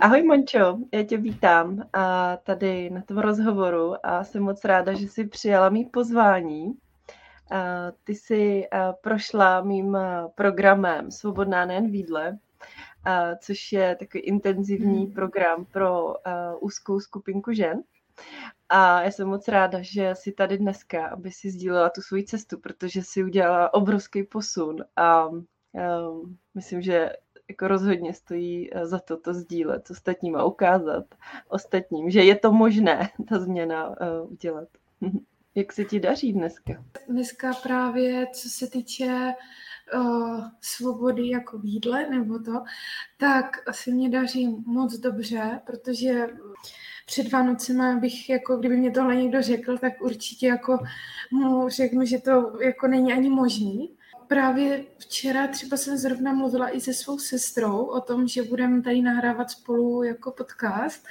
Ahoj Mončo, já tě vítám a tady na tom rozhovoru a jsem moc ráda, že jsi přijala mý pozvání. A ty jsi prošla mým programem Svobodná nejen výdle, což je takový intenzivní hmm. program pro úzkou skupinku žen. A já jsem moc ráda, že jsi tady dneska, aby si sdílela tu svoji cestu, protože si udělala obrovský posun a myslím, že jako rozhodně stojí eh, za to to sdílet s ostatním a ukázat ostatním, že je to možné ta změna uh, udělat. Jak se ti daří dneska? Dneska právě, co se týče uh, svobody jako výdle nebo to, tak se mě daří moc dobře, protože před Vánocema bych, jako kdyby mě tohle někdo řekl, tak určitě jako mu řeknu, že to jako není ani možný. Právě včera třeba jsem zrovna mluvila i se svou sestrou o tom, že budeme tady nahrávat spolu jako podcast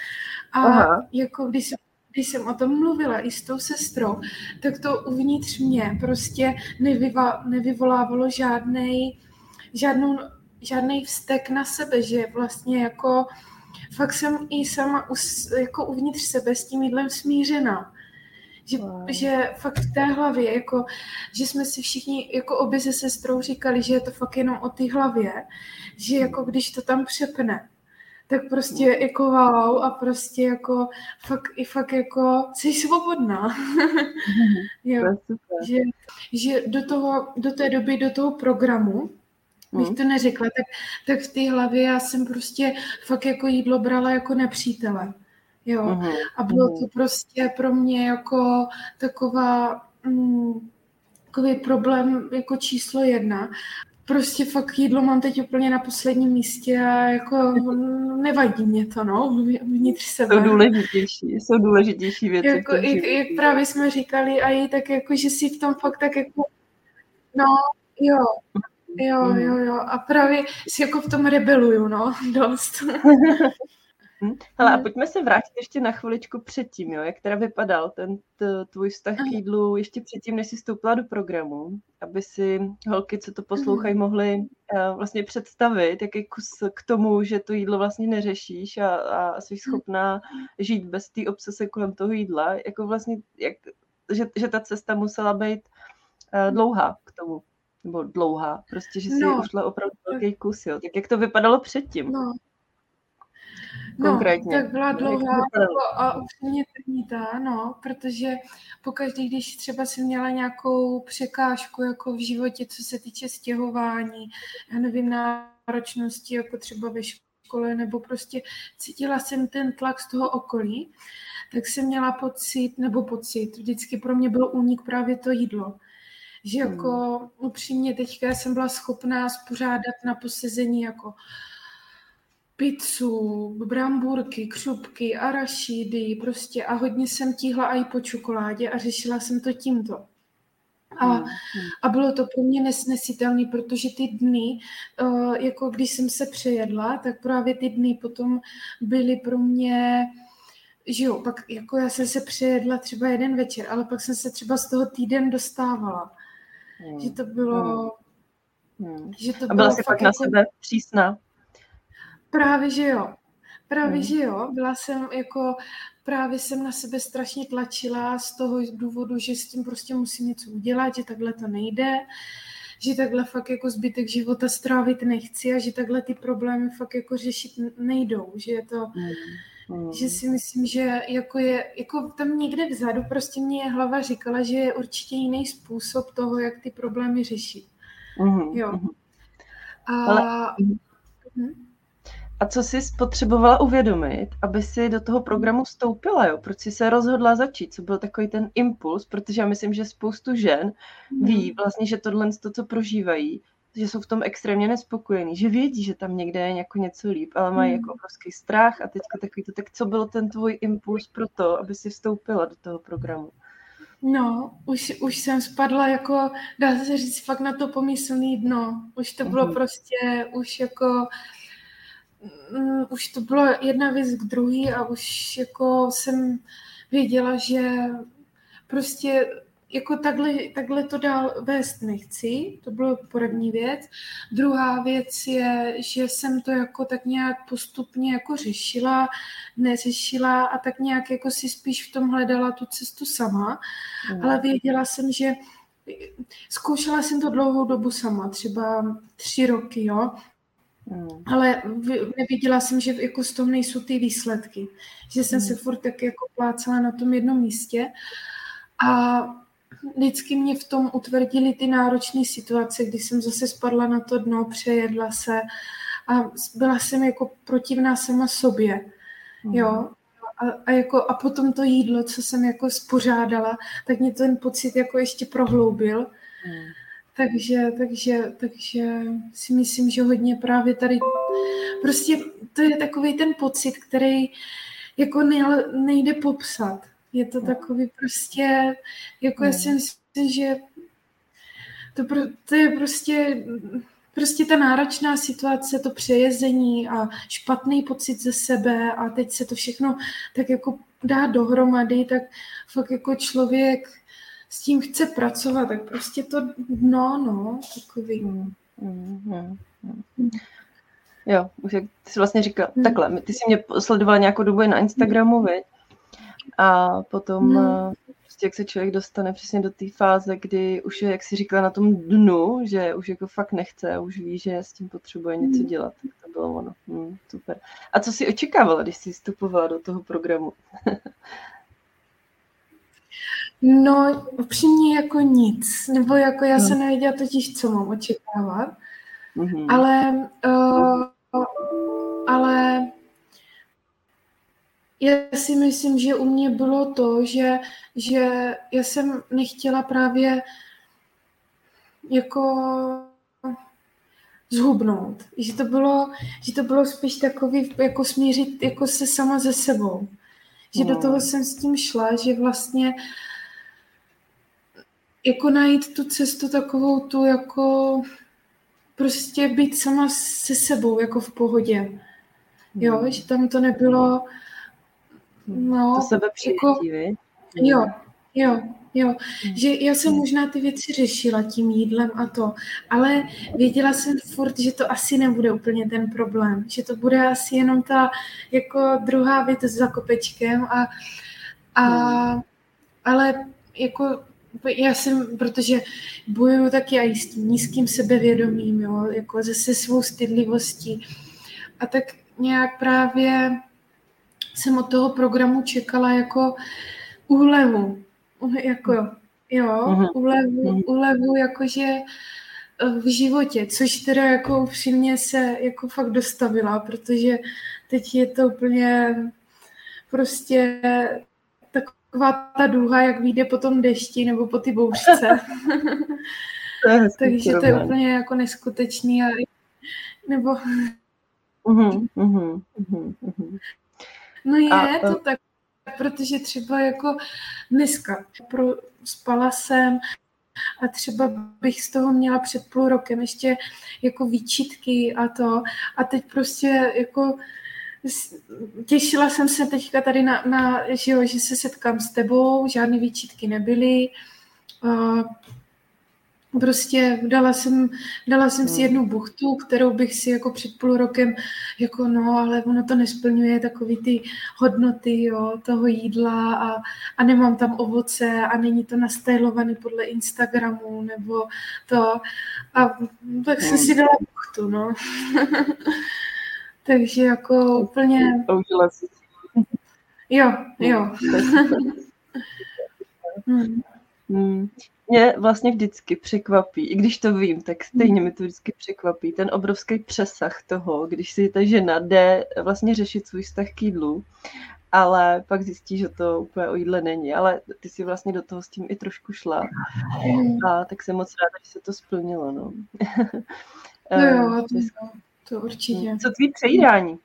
a Aha. jako když jsem když jsem o tom mluvila i s tou sestrou, tak to uvnitř mě prostě nevyva, nevyvolávalo žádnej, žádnou, žádný vztek na sebe, že vlastně jako fakt jsem i sama us, jako uvnitř sebe s tím jídlem smířená. Že, wow. že fakt v té hlavě, jako, že jsme si všichni, jako obě se sestrou říkali, že je to fakt jenom o té hlavě, že jako když to tam přepne, tak prostě jako wow a prostě jako fakt, i fakt jako jsi svobodná. jo, že, že do, toho, do té doby, do toho programu, bych to neřekla, tak, tak v té hlavě já jsem prostě fakt jako jídlo brala jako nepřítele. Jo. Uh-huh. A bylo to prostě pro mě jako taková mm, takový problém jako číslo jedna. Prostě fakt jídlo mám teď úplně na posledním místě a jako nevadí mě to, no, vnitř sebe. Jsou důležitější, jsou důležitější věci. Jako, jak, jak právě jsme říkali a i tak jako, že si v tom fakt tak jako, no, jo, jo, jo, jo, a právě si jako v tom rebeluju, no, dost. Hm? Hele, a pojďme se vrátit ještě na chviličku předtím, jo? jak teda vypadal ten t- tvůj vztah k jídlu ještě předtím, než jsi vstoupila do programu, aby si holky, co to poslouchají, mohly uh, vlastně představit, jaký kus k tomu, že to jídlo vlastně neřešíš a, a jsi schopná žít bez té obsese kolem toho jídla, jako vlastně, jak, že, že ta cesta musela být uh, dlouhá k tomu nebo dlouhá, prostě, že jsi no. ušla opravdu velký kus, jo. Tak jak to vypadalo předtím? No, No, konkrétně. No, tak byla dlouhá a upřímně trnitá, no, protože pokaždý, když třeba si měla nějakou překážku jako v životě, co se týče stěhování, já nevím, náročnosti, jako třeba ve škole, nebo prostě cítila jsem ten tlak z toho okolí, tak jsem měla pocit, nebo pocit, vždycky pro mě byl únik právě to jídlo. Že jako hmm. upřímně teďka jsem byla schopná spořádat na posezení jako pizzu, bramburky, křupky, arašidy, prostě a hodně jsem tíhla i po čokoládě a řešila jsem to tímto. A, hmm, hmm. a bylo to pro mě nesnesitelné, protože ty dny, uh, jako když jsem se přejedla, tak právě ty dny potom byly pro mě, že jo, pak jako já jsem se přejedla třeba jeden večer, ale pak jsem se třeba z toho týden dostávala. Hmm. Že to bylo... Hmm. Že to a byla jsi pak jako... na sebe přísná? Právě, že jo. Právě, hmm. že jo. Byla jsem jako, právě jsem na sebe strašně tlačila z toho důvodu, že s tím prostě musím něco udělat, že takhle to nejde, že takhle fakt jako zbytek života strávit nechci a že takhle ty problémy fakt jako řešit nejdou, že je to, hmm. Hmm. že si myslím, že jako je, jako tam někde vzadu prostě mě hlava říkala, že je určitě jiný způsob toho, jak ty problémy řešit. Hmm. Jo. Hmm. A... Ale... Hmm. A co jsi potřebovala uvědomit, aby si do toho programu vstoupila, jo? Proč jsi se rozhodla začít? Co byl takový ten impuls? Protože já myslím, že spoustu žen ví mhm. vlastně, že tohle, to, co prožívají, že jsou v tom extrémně nespokojení, že vědí, že tam někde je jako něco líp, ale mají jako obrovský strach a teďka takový to, tak co byl ten tvůj impuls pro to, aby si vstoupila do toho programu? No, už, už jsem spadla jako, dá se říct, fakt na to pomyslný dno. Už to bylo mm-hmm. prostě, už jako um, už to bylo jedna věc k druhý a už jako jsem věděla, že prostě jako takhle, takhle to dál vést nechci, to bylo první věc. Druhá věc je, že jsem to jako tak nějak postupně jako řešila, neřešila a tak nějak jako si spíš v tom hledala tu cestu sama, mm. ale věděla jsem, že zkoušela jsem to dlouhou dobu sama, třeba tři roky, jo, Hmm. Ale neviděla jsem, že jako z toho nejsou ty výsledky. Že jsem hmm. se furt tak jako plácala na tom jednom místě. A vždycky mě v tom utvrdili ty náročné situace, kdy jsem zase spadla na to dno, přejedla se a byla jsem jako protivná sama sobě. Hmm. Jo, a, a, jako, a potom to jídlo, co jsem jako spořádala, tak mě ten pocit jako ještě prohloubil. Hmm. Takže, takže, takže si myslím, že hodně právě tady, prostě to je takový ten pocit, který jako nejde popsat. Je to takový prostě, jako já si myslím, že to, pro, to je prostě, prostě ta náročná situace, to přejezení a špatný pocit ze sebe a teď se to všechno tak jako dá dohromady, tak fakt jako člověk s tím chce pracovat, tak prostě to no, no, takový. Mm, mm, mm, mm. Jo, už jak ty jsi vlastně říkal, mm. takhle, ty jsi mě sledovala nějakou dobu na Instagramu, mm. A potom, mm. prostě jak se člověk dostane přesně do té fáze, kdy už je, jak jsi říkala, na tom dnu, že už jako fakt nechce a už ví, že s tím potřebuje něco mm. dělat. Tak to bylo ono. Mm, super. A co jsi očekávala, když jsi vstupovala do toho programu? No, upřímně jako nic. Nebo jako já se nevěděla totiž, co mám očekávat. Mm-hmm. Ale, uh, ale já si myslím, že u mě bylo to, že, že já jsem nechtěla právě jako zhubnout. Že to bylo, že to bylo spíš takový, jako smířit jako se sama ze sebou. Že no. do toho jsem s tím šla, že vlastně uh, jako najít tu cestu takovou tu jako prostě být sama se sebou jako v pohodě. Jo, hmm. že tam to nebylo no, to sebe jako, jo, jo, jo, hmm. že já jsem možná ty věci řešila tím jídlem a to, ale věděla jsem furt, že to asi nebude úplně ten problém, že to bude asi jenom ta jako druhá věc za kopečkem a, a ale jako já jsem, protože bojuju taky i s tím nízkým sebevědomím, jo, jako ze se svou stydlivostí. A tak nějak právě jsem od toho programu čekala jako úlevu, jako jo, uh-huh. úlevu, uh-huh. úlevu jakože eh, v životě, což teda jako upřímně se jako fakt dostavila, protože teď je to úplně prostě ta duha, jak vyjde po tom dešti nebo po ty bouřce. Takže to je úplně jako neskutečný. A, nebo... Uh-huh, uh-huh, uh-huh. No je a, to tak, protože třeba jako dneska pro, spala jsem a třeba bych z toho měla před půl rokem ještě jako výčitky a to a teď prostě jako těšila jsem se teďka tady na, na že, jo, že se setkám s tebou, žádné výčitky nebyly. Uh, prostě dala jsem, dala jsem si hmm. jednu buchtu, kterou bych si jako před půl rokem, jako no, ale ono to nesplňuje takový ty hodnoty, jo, toho jídla a, a nemám tam ovoce a není to nastylované podle Instagramu nebo to. A tak jsem si dala buchtu, no. Takže jako úplně... Použila si. Jo, jo. hmm. Hmm. Mě vlastně vždycky překvapí, i když to vím, tak stejně mi to vždycky překvapí, ten obrovský přesah toho, když si ta žena jde vlastně řešit svůj vztah k jídlu, ale pak zjistí, že to úplně o jídle není, ale ty si vlastně do toho s tím i trošku šla. A tak jsem moc ráda, že se to splnilo. No. no jo, to, to určitě. Co tvý přejídání?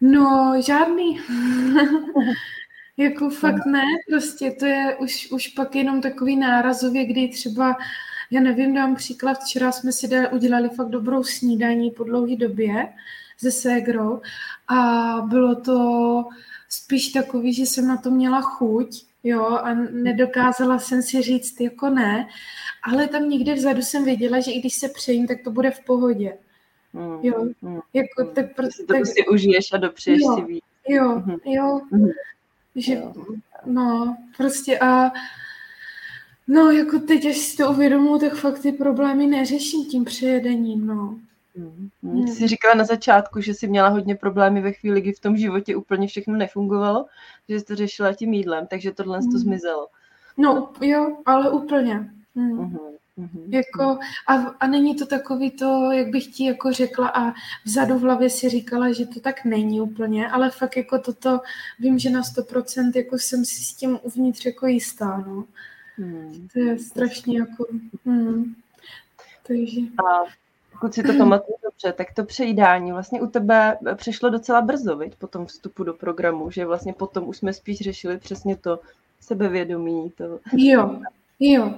No, žádný. jako fakt ne, prostě to je už, už pak jenom takový nárazově, kdy třeba, já nevím, dám příklad, včera jsme si udělali fakt dobrou snídaní po dlouhé době se ségrou a bylo to spíš takový, že jsem na to měla chuť jo, a nedokázala jsem si říct jako ne, ale tam někde vzadu jsem věděla, že i když se přejím, tak to bude v pohodě. Mm, jo, mm, jako, mm. tak prostě... To si užiješ a dopřeješ jo, si víc. Jo, mm. jo, mm. že, jo. no, prostě a no, jako teď, až si to uvědomuji, tak fakt ty problémy neřeším tím přejedením, no. Hmm. Ty jsi říkala na začátku, že jsi měla hodně problémy ve chvíli, kdy v tom životě úplně všechno nefungovalo, že jsi to řešila tím jídlem, takže tohle hmm. to zmizelo. No jo, ale úplně. Hmm. Uh-huh. Mm-hmm. Jako, a, a není to takový to, jak bych ti jako řekla a vzadu v hlavě si říkala, že to tak není úplně, ale fakt jako toto vím, že na 100% jako jsem si s tím uvnitř jako jistá, no. Hmm. To je strašně jako... Hmm. Takže... A pokud si to pamatuju dobře, tak to přejídání vlastně u tebe přešlo docela brzo, viď, po tom vstupu do programu, že vlastně potom už jsme spíš řešili přesně to sebevědomí. To... Jo, jo,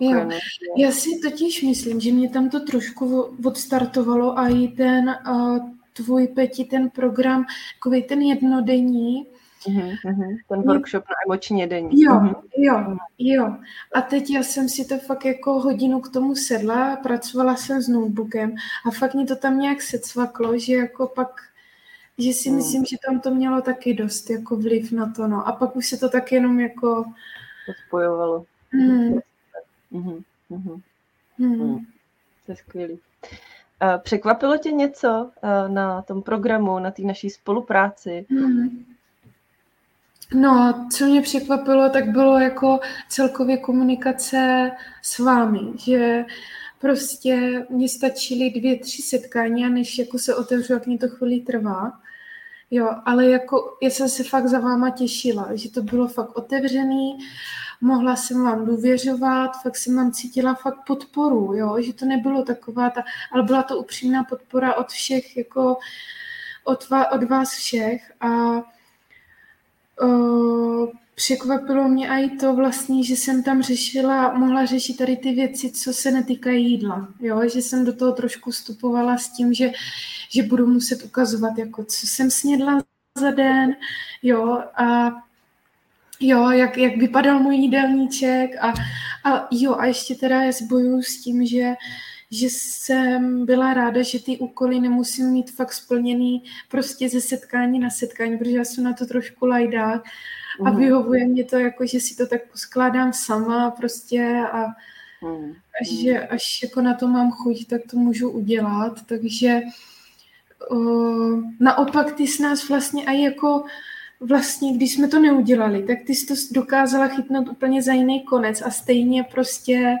Jo. Já si totiž myslím, že mě tam to trošku odstartovalo a i ten uh, tvůj Peti, ten program, takový ten jednodenní, Mm-hmm, ten workshop na emoční denní. Jo, mm-hmm. jo, jo. A teď já jsem si to fakt jako hodinu k tomu sedla, pracovala jsem s notebookem a fakt mě to tam nějak secvaklo, že jako pak, že si myslím, že tam to mělo taky dost jako vliv na to, no. A pak už se to tak jenom jako... To spojovalo. Mm. Mm-hmm. Mm-hmm. Mm. To je skvělý. Překvapilo tě něco na tom programu, na té naší spolupráci? Mm. No, co mě překvapilo, tak bylo jako celkově komunikace s vámi, že prostě mě stačily dvě, tři setkání a než jako se otevřu, jak mě to chvíli trvá. Jo, ale jako já jsem se fakt za váma těšila, že to bylo fakt otevřený, mohla jsem vám důvěřovat, fakt jsem vám cítila fakt podporu, jo, že to nebylo taková ta, ale byla to upřímná podpora od všech, jako od, va, od vás všech a uh, překvapilo mě i to vlastně, že jsem tam řešila, mohla řešit tady ty věci, co se netýkají jídla, jo, že jsem do toho trošku vstupovala s tím, že, že budu muset ukazovat, jako co jsem snědla za den, jo, a jo, jak, jak vypadal můj jídelníček a, a jo, a ještě teda já bojuju s tím, že že jsem byla ráda, že ty úkoly nemusím mít fakt splněný prostě ze setkání na setkání, protože já jsem na to trošku lajdák a mm. vyhovuje mě to jako, že si to tak poskládám sama prostě a mm. až, že až jako na to mám chuť, tak to můžu udělat, takže uh, naopak ty s nás vlastně i jako vlastně, když jsme to neudělali, tak ty jsi to dokázala chytnout úplně za jiný konec a stejně prostě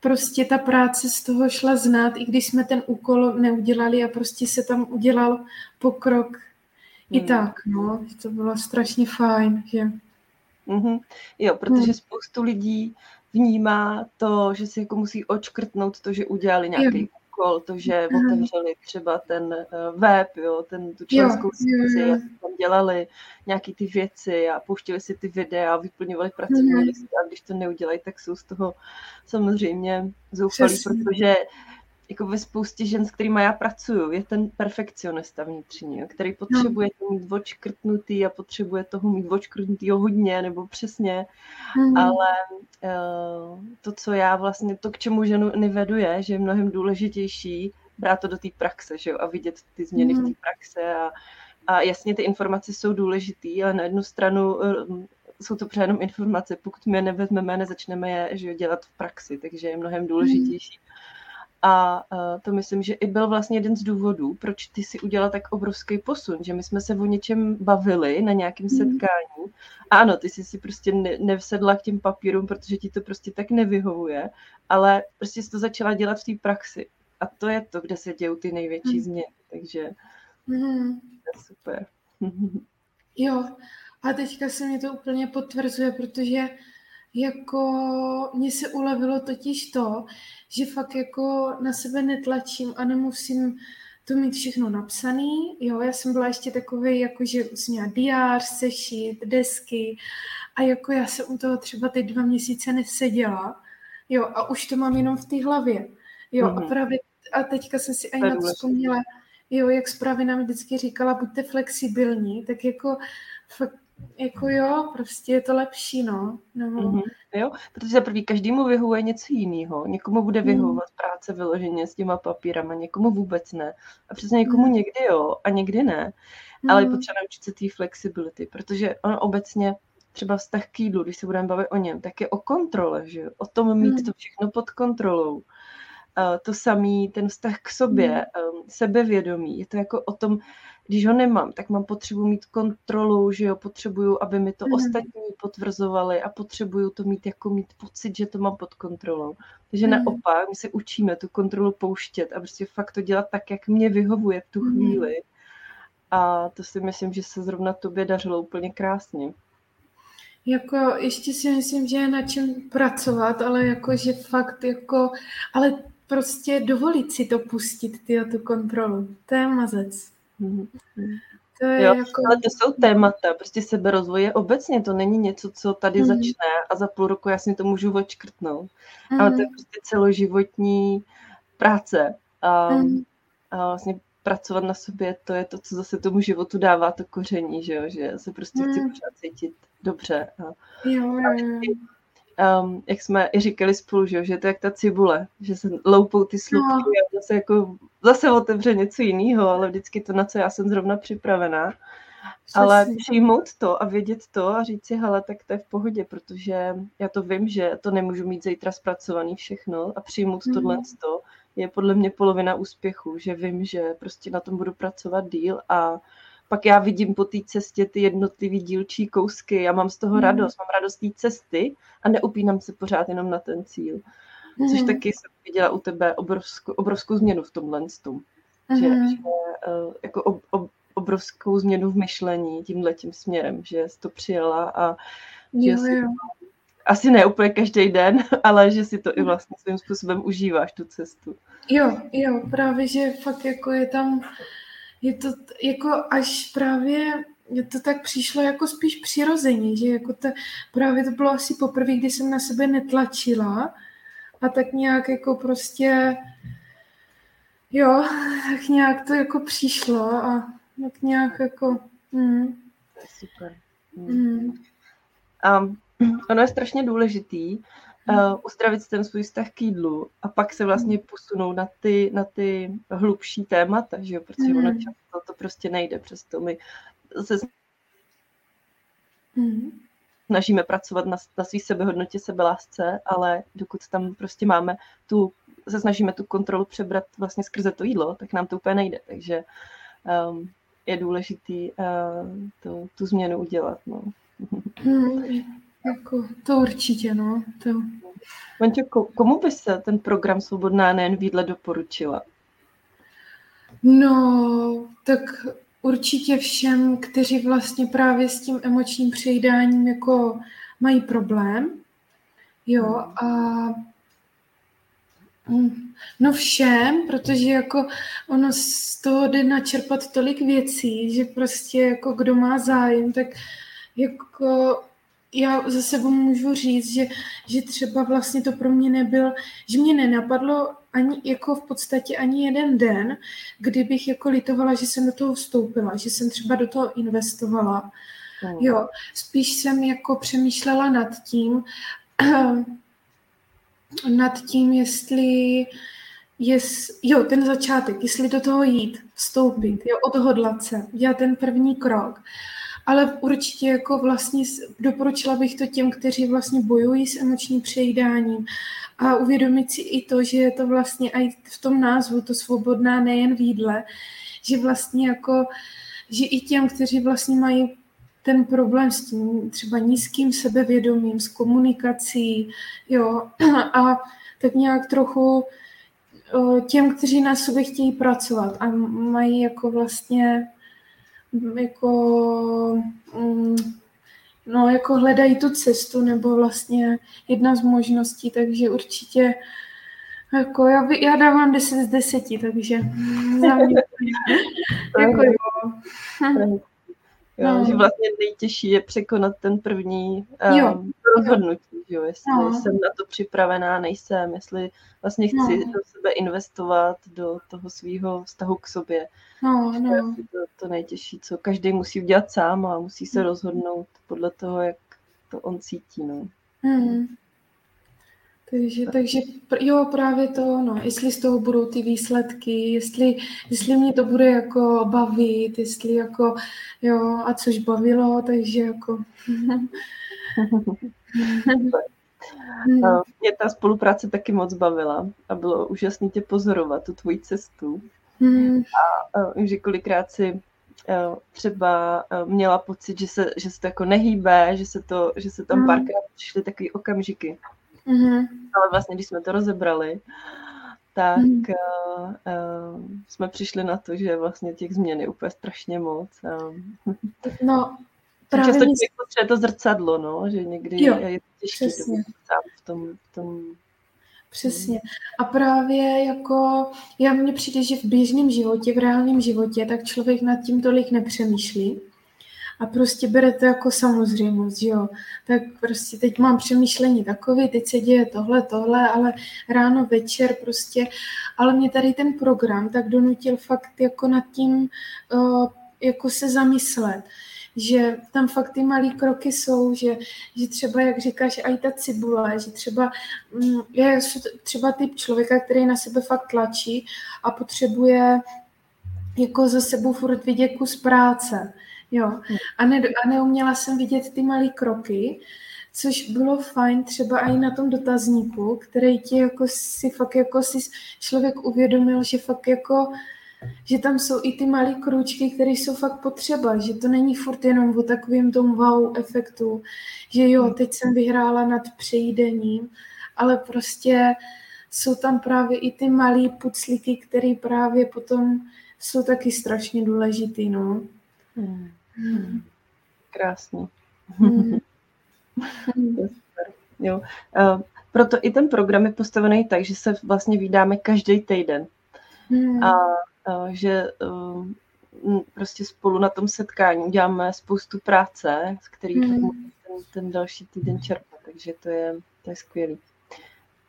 prostě ta práce z toho šla znát, i když jsme ten úkol neudělali a prostě se tam udělal pokrok hmm. i tak, no. To bylo strašně fajn, že... Mm-hmm. Jo, protože hmm. spoustu lidí vnímá to, že si jako musí očkrtnout to, že udělali nějaký úkol, to, že otevřeli třeba ten eh, web, jo, ten, tu členskou síti, jak tam dělali nějaký ty věci a pouštěli si ty videa, vyplňovali pracovní mm. listy a když to neudělají, tak jsou z toho samozřejmě zoufalí, protože jako ve spoustě žen, s kterými já pracuju, je ten perfekcionista vnitřní, který potřebuje to mít očkrtnutý a potřebuje toho mít očkrtnutýho hodně nebo přesně, mm. ale uh, to, co já vlastně, to, k čemu ženu nevedu, je, že je mnohem důležitější brát to do té praxe, že jo, a vidět ty změny mm. v té praxe a, a jasně ty informace jsou důležitý, ale na jednu stranu uh, jsou to přenom informace, pokud my je nevezmeme, nezačneme je že jo, dělat v praxi, takže je mnohem důležitější mm a uh, to myslím, že i byl vlastně jeden z důvodů, proč ty si udělala tak obrovský posun, že my jsme se o něčem bavili na nějakém mm. setkání. A ano, ty jsi si prostě ne, nevsedla k těm papírům, protože ti to prostě tak nevyhovuje, ale prostě jsi to začala dělat v té praxi. A to je to, kde se dějou ty největší mm. změny. Takže mm. to je super. jo, a teďka se mi to úplně potvrzuje, protože jako mně se ulevilo totiž to, že fakt jako na sebe netlačím a nemusím to mít všechno napsaný. Jo, já jsem byla ještě takový, jako že jsem měla diář, sešit, desky a jako já jsem u toho třeba ty dva měsíce neseděla. Jo, a už to mám jenom v té hlavě. Jo, mm-hmm. a mhm. právě a teďka jsem si ani na to vzpomněla, jo, jak zprávy nám vždycky říkala, buďte flexibilní, tak jako fakt jako jo, prostě je to lepší, no. no. Mm-hmm. Jo, protože za prvý každému vyhovuje něco jiného. Někomu bude mhm. vyhovovat mm. práce vyloženě s těma papírama, někomu vůbec ne. A přesně někomu mm. někdy jo a někdy ne. Mm. Ale je potřeba naučit se té flexibility, protože on obecně třeba vztah k jídlu, když se budeme bavit o něm, tak je o kontrole, že O tom mít mm. to všechno pod kontrolou. Uh, to samý, ten vztah k sobě, mm. um, sebevědomí, je to jako o tom, když ho nemám, tak mám potřebu mít kontrolu, že jo, potřebuju, aby mi to mm. ostatní potvrzovali a potřebuju to mít jako mít pocit, že to mám pod kontrolou. Takže mm. naopak, my se učíme tu kontrolu pouštět a prostě fakt to dělat tak, jak mě vyhovuje v tu mm. chvíli. A to si myslím, že se zrovna tobě dařilo úplně krásně. Jako ještě si myslím, že je na čem pracovat, ale jako, že fakt jako, ale prostě dovolit si to pustit, ty tu kontrolu. To je mazec. Mm-hmm. To je jo, jako... ale to jsou témata, prostě seberozvoje obecně, to není něco, co tady mm-hmm. začne a za půl roku já si to můžu odškrtnout. Mm-hmm. Ale to je mhm. prostě celoživotní práce. A, mm-hmm. a vlastně pracovat na sobě, to je to, co zase tomu životu dává to koření, že jo, že se prostě mm. chci pořád cítit dobře. A, jo, jo um, jak jsme i říkali spolu, že, že to je jak ta cibule, že se loupou ty slupky no. a zase, jako, zase otevře něco jiného, ale vždycky to, na co já jsem zrovna připravená. Přesně. Ale přijmout to a vědět to a říct si, hele, tak to je v pohodě, protože já to vím, že to nemůžu mít zítra zpracovaný všechno a přijmout mm. tohle to je podle mě polovina úspěchu, že vím, že prostě na tom budu pracovat díl a pak já vidím po té cestě ty jednotlivé dílčí kousky, já mám z toho mm. radost, mám radost té cesty a neupínám se pořád jenom na ten cíl. Mm. Což taky jsem viděla u tebe obrovskou, obrovskou změnu v tomhle tom. Mm. Že, že uh, jako ob, ob, obrovskou změnu v myšlení tímhle tím směrem, že jsi to přijela a že jo, si jo. asi ne úplně každý den, ale že si to i vlastně svým způsobem užíváš, tu cestu. Jo, jo, právě, že fakt jako je tam je to jako až právě je to tak přišlo jako spíš přirozeně, že jako to, právě to bylo asi poprvé, kdy jsem na sebe netlačila a tak nějak jako prostě jo, tak nějak to jako přišlo a tak nějak jako mm. Super. Mm. Um, ono je strašně důležitý, uh, uzdravit ten svůj vztah k jídlu a pak se vlastně hmm. posunou na ty, na ty hlubší témata, že jo? protože mm. ono často to prostě nejde, přesto my se mm. snažíme pracovat na, na svý sebehodnotě, sebelásce, ale dokud tam prostě máme tu, se snažíme tu kontrolu přebrat vlastně skrze to jídlo, tak nám to úplně nejde, takže um, je důležitý uh, tu, tu změnu udělat. No. Mm. Jako, to určitě, no. To... Mančo, komu by se ten program Svobodná nejen výdle doporučila? No, tak určitě všem, kteří vlastně právě s tím emočním přejídáním jako mají problém. Jo, a No všem, protože jako ono z toho jde načerpat tolik věcí, že prostě jako kdo má zájem, tak jako já za sebou můžu říct, že, že třeba vlastně to pro mě nebyl, že mě nenapadlo ani jako v podstatě ani jeden den, kdybych jako litovala, že jsem do toho vstoupila, že jsem třeba do toho investovala. Mm. Jo, spíš jsem jako přemýšlela nad tím, nad tím, jestli jest, jo, ten začátek, jestli do toho jít, vstoupit, jo, odhodlat se, dělat ten první krok ale určitě jako vlastně doporučila bych to těm, kteří vlastně bojují s emočním přejídáním. A uvědomit si i to, že je to vlastně i v tom názvu to svobodná nejen v jídle, že vlastně jako, že i těm, kteří vlastně mají ten problém s tím třeba nízkým sebevědomím, s komunikací, jo, a tak nějak trochu těm, kteří na sobě chtějí pracovat a mají jako vlastně jako, mm, no, jako hledají tu cestu, nebo vlastně jedna z možností, takže určitě jako já, já dávám 10 z 10, takže za mě, jako jo. Jo, no. Že vlastně nejtěžší je překonat ten první um, rozhodnutí, jo, jestli no. jsem na to připravená, nejsem, jestli vlastně chci no. do sebe investovat, do toho svého vztahu k sobě. No, no. Je to, to nejtěžší, co každý musí udělat sám a musí se rozhodnout podle toho, jak to on cítí. No. Hmm. Takže, takže jo, právě to, no, jestli z toho budou ty výsledky, jestli, jestli mě to bude jako bavit, jestli jako, jo, a což bavilo, takže jako... Mě ta spolupráce taky moc bavila a bylo úžasné tě pozorovat, tu tvoji cestu. Hmm. A, a že kolikrát si třeba měla pocit, že se, že se to jako nehýbe, že se, to, že se tam hmm. párkrát přišly takové okamžiky, Mm-hmm. Ale vlastně, když jsme to rozebrali, tak mm. uh, uh, jsme přišli na to, že vlastně těch změn je úplně strašně moc. Uh, no, právě často člověk potřebuje to zrcadlo, no, že někdy jo, je to těžké v tom, v tom Přesně. A právě jako, já mně přijde, že v běžném životě, v reálném životě, tak člověk nad tím tolik nepřemýšlí a prostě bere to jako samozřejmost, že jo. Tak prostě teď mám přemýšlení takový, teď se děje tohle, tohle, ale ráno, večer prostě, ale mě tady ten program tak donutil fakt jako nad tím uh, jako se zamyslet, že tam fakt ty malé kroky jsou, že, že třeba, jak říkáš, i ta cibule, že třeba mm, jsem třeba typ člověka, který na sebe fakt tlačí a potřebuje jako za sebou furt vidět kus práce. Jo. A, ne, a neuměla jsem vidět ty malé kroky, což bylo fajn třeba i na tom dotazníku, který ti jako si fakt jako si člověk uvědomil, že fakt jako že tam jsou i ty malé kručky, které jsou fakt potřeba, že to není furt jenom o takovém tom wow efektu, že jo, hmm. teď jsem vyhrála nad přejídením, ale prostě jsou tam právě i ty malé puclíky, které právě potom jsou taky strašně důležitý, no. Hmm. Hmm. Krásný. Hmm. jo. Uh, proto i ten program je postavený tak, že se vlastně vydáme každý týden. Hmm. A uh, že uh, prostě spolu na tom setkání děláme spoustu práce, z kterých hmm. ten, ten další týden čerpat. Takže to je, to je skvělý.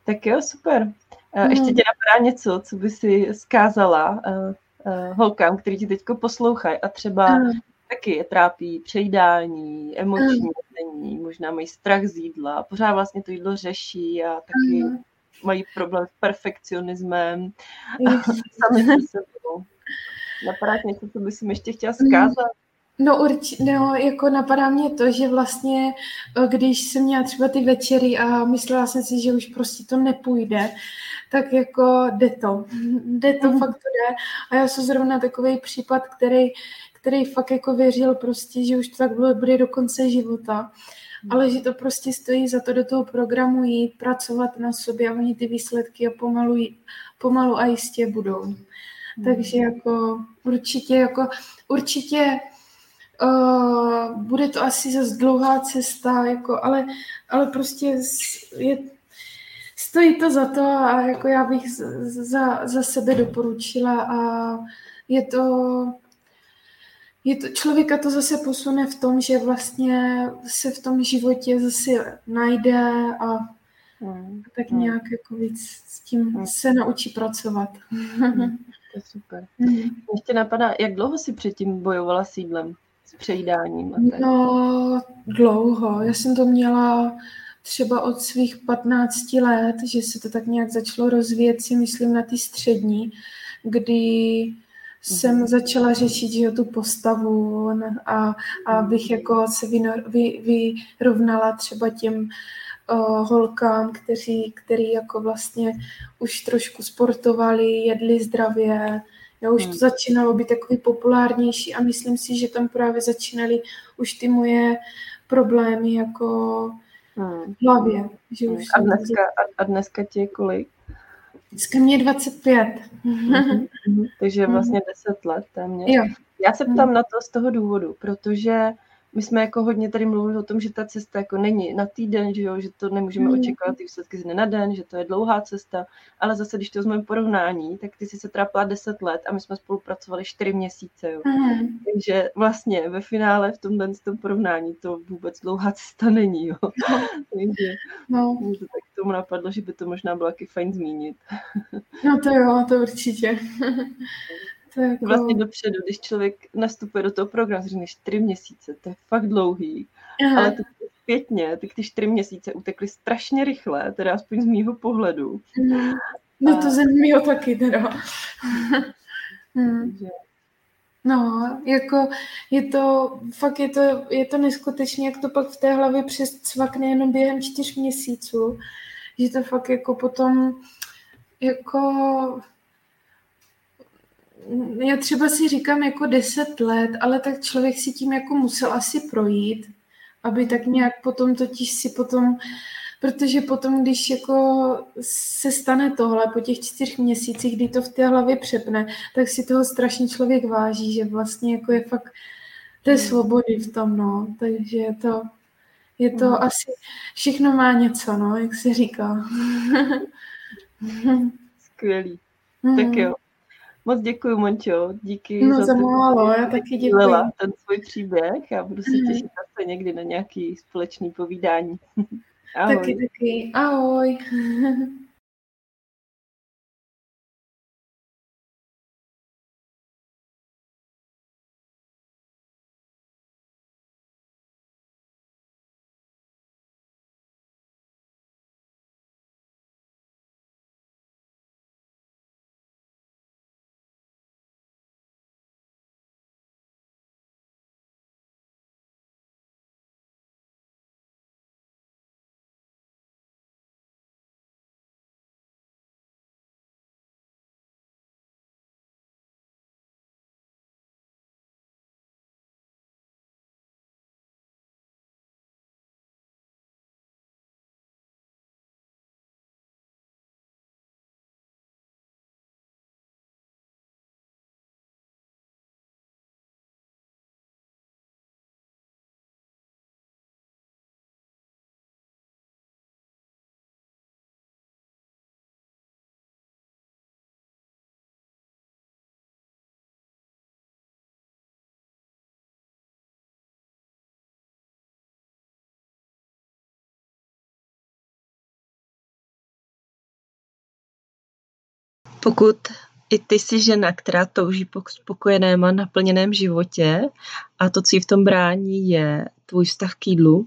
Tak jo, super. Uh, ještě tě napadá něco, co by si zkázala uh, holkám, který ti teď poslouchají a třeba hmm taky je trápí přejídání, emoční není, možná mají strach z jídla, pořád vlastně to jídlo řeší a taky uh-huh. Mají problém s perfekcionismem sami se sebou. Napadá něco, co bys ještě chtěla zkázat? No, urč, no, jako napadá mě to, že vlastně, eh, když jsem měla třeba ty večery a myslela jsem si, že už prostě to nepůjde, tak jako jde to. Jde to, mm. fakt to jde. A já jsem zrovna takový případ, který který fakt jako věřil prostě, že už to tak bude, bude do konce života, ale že to prostě stojí za to do toho programu jít, pracovat na sobě a oni ty výsledky a pomalu, pomalu a jistě budou. Hmm. Takže jako určitě, jako určitě uh, bude to asi zase dlouhá cesta, jako, ale, ale prostě je, stojí to za to a jako já bych za, za sebe doporučila a je to je to, člověka to zase posune v tom, že vlastně se v tom životě zase najde a hmm. tak hmm. nějak jako víc s tím hmm. se naučí pracovat. Hmm. To je super. Hmm. Ještě napadá, jak dlouho si předtím bojovala s jídlem, s přejídáním? No, dlouho. Já jsem to měla třeba od svých 15 let, že se to tak nějak začalo rozvíjet, si myslím, na ty střední, kdy jsem mhm. začala řešit že tu postavu a, a bych jako se vynor, vy, vyrovnala třeba těm uh, holkám, kteří, který jako vlastně už trošku sportovali, jedli zdravě, jo, už to mhm. začínalo být takový populárnější a myslím si, že tam právě začínaly už ty moje problémy jako hmm. v hlavě. Že už a, dneska, a, dneska je kolik? Dneska mě je 25. Mm-hmm. Takže vlastně 10 let téměř. Jo. Já se ptám na to z toho důvodu, protože my jsme jako hodně tady mluvili o tom, že ta cesta jako není na týden, že, jo, že to nemůžeme mm. očekávat ty výsledky z dne na den, že to je dlouhá cesta, ale zase, když to vezmeme porovnání, tak ty jsi se trápila 10 let a my jsme spolupracovali 4 měsíce. Jo. Mm. Takže vlastně ve finále v tomhle tom porovnání to vůbec dlouhá cesta není. Jo. Takže no. to tak tomu napadlo, že by to možná bylo taky fajn zmínit. no to jo, to určitě. To je jako... Vlastně dopředu, když člověk nastupuje do toho programu, řekne čtyři měsíce, to je fakt dlouhý, Aha. ale to zpětně, tak ty čtyři měsíce utekly strašně rychle, teda aspoň z mýho pohledu. Mm. No to ze mýho taky teda. hmm. No, jako je to, fakt je to, je to neskutečně, jak to pak v té hlavě přescvakne jenom během čtyř měsíců, že to fakt jako potom jako já třeba si říkám jako deset let, ale tak člověk si tím jako musel asi projít, aby tak nějak potom totiž si potom, protože potom, když jako se stane tohle po těch čtyř měsících, kdy to v té hlavě přepne, tak si toho strašně člověk váží, že vlastně jako je fakt té svobody v tom, no, takže je to, je to mm. asi, všechno má něco, no, jak se říká. Skvělý. Mm. Tak jo, Moc děkuji, Mončo. Díky no, za, za málo, já taky děkuji. ten svůj příběh a budu se mhm. těšit zase někdy na nějaký společný povídání. Ahoj. Taky, taky. Ahoj. Pokud i ty jsi žena, která touží po spokojeném a naplněném životě a to, co jí v tom brání, je tvůj vztah k jídlu,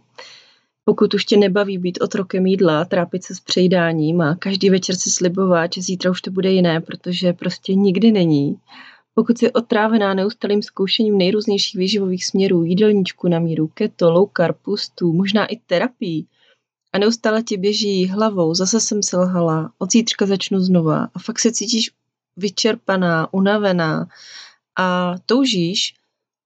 pokud už tě nebaví být otrokem jídla, trápit se s přejídáním a každý večer si slibovat, že zítra už to bude jiné, protože prostě nikdy není. Pokud jsi otrávená neustálým zkoušením nejrůznějších výživových směrů, jídelníčku na míru, keto, low carb, pustů, možná i terapii, a neustále ti běží hlavou, zase jsem selhala, od zítřka začnu znova. A fakt se cítíš vyčerpaná, unavená. A toužíš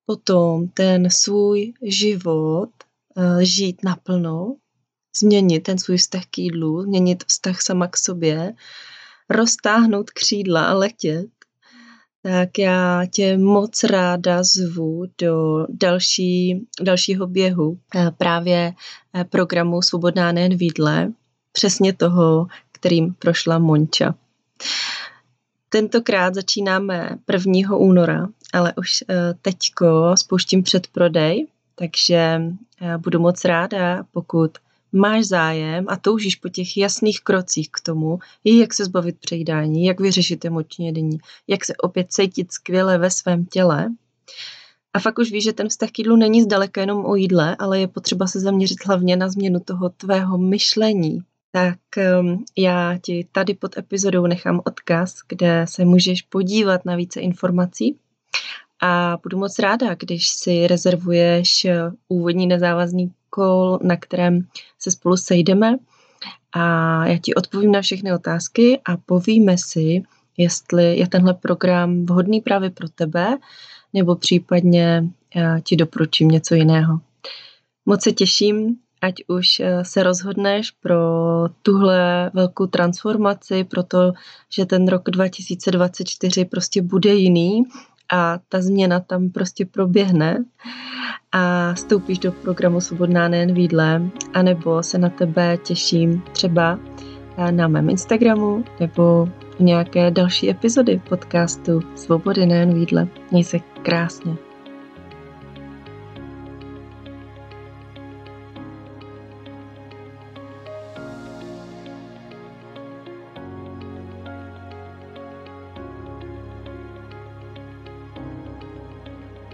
potom ten svůj život uh, žít naplno, změnit ten svůj vztah k jídlu, změnit vztah sama k sobě, roztáhnout křídla a letět, tak já tě moc ráda zvu do další, dalšího běhu eh, právě eh, programu Svobodná nejen v přesně toho, kterým prošla Monča. Tentokrát začínáme 1. února, ale už eh, teďko spouštím předprodej, takže budu moc ráda, pokud máš zájem a toužíš po těch jasných krocích k tomu, jak se zbavit přejídání, jak vyřešit emoční jedení, jak se opět cítit skvěle ve svém těle. A fakt už víš, že ten vztah k jídlu není zdaleka jenom o jídle, ale je potřeba se zaměřit hlavně na změnu toho tvého myšlení. Tak um, já ti tady pod epizodou nechám odkaz, kde se můžeš podívat na více informací a budu moc ráda, když si rezervuješ úvodní nezávazný kol, na kterém se spolu sejdeme a já ti odpovím na všechny otázky a povíme si, jestli je tenhle program vhodný právě pro tebe, nebo případně eh, ti doporučím něco jiného. Moc se těším, ať už eh, se rozhodneš pro tuhle velkou transformaci, proto, že ten rok 2024 prostě bude jiný a ta změna tam prostě proběhne a vstoupíš do programu Svobodná nejen výdle, anebo se na tebe těším třeba na mém Instagramu nebo nějaké další epizody podcastu Svobody nejen výdle. Měj se krásně.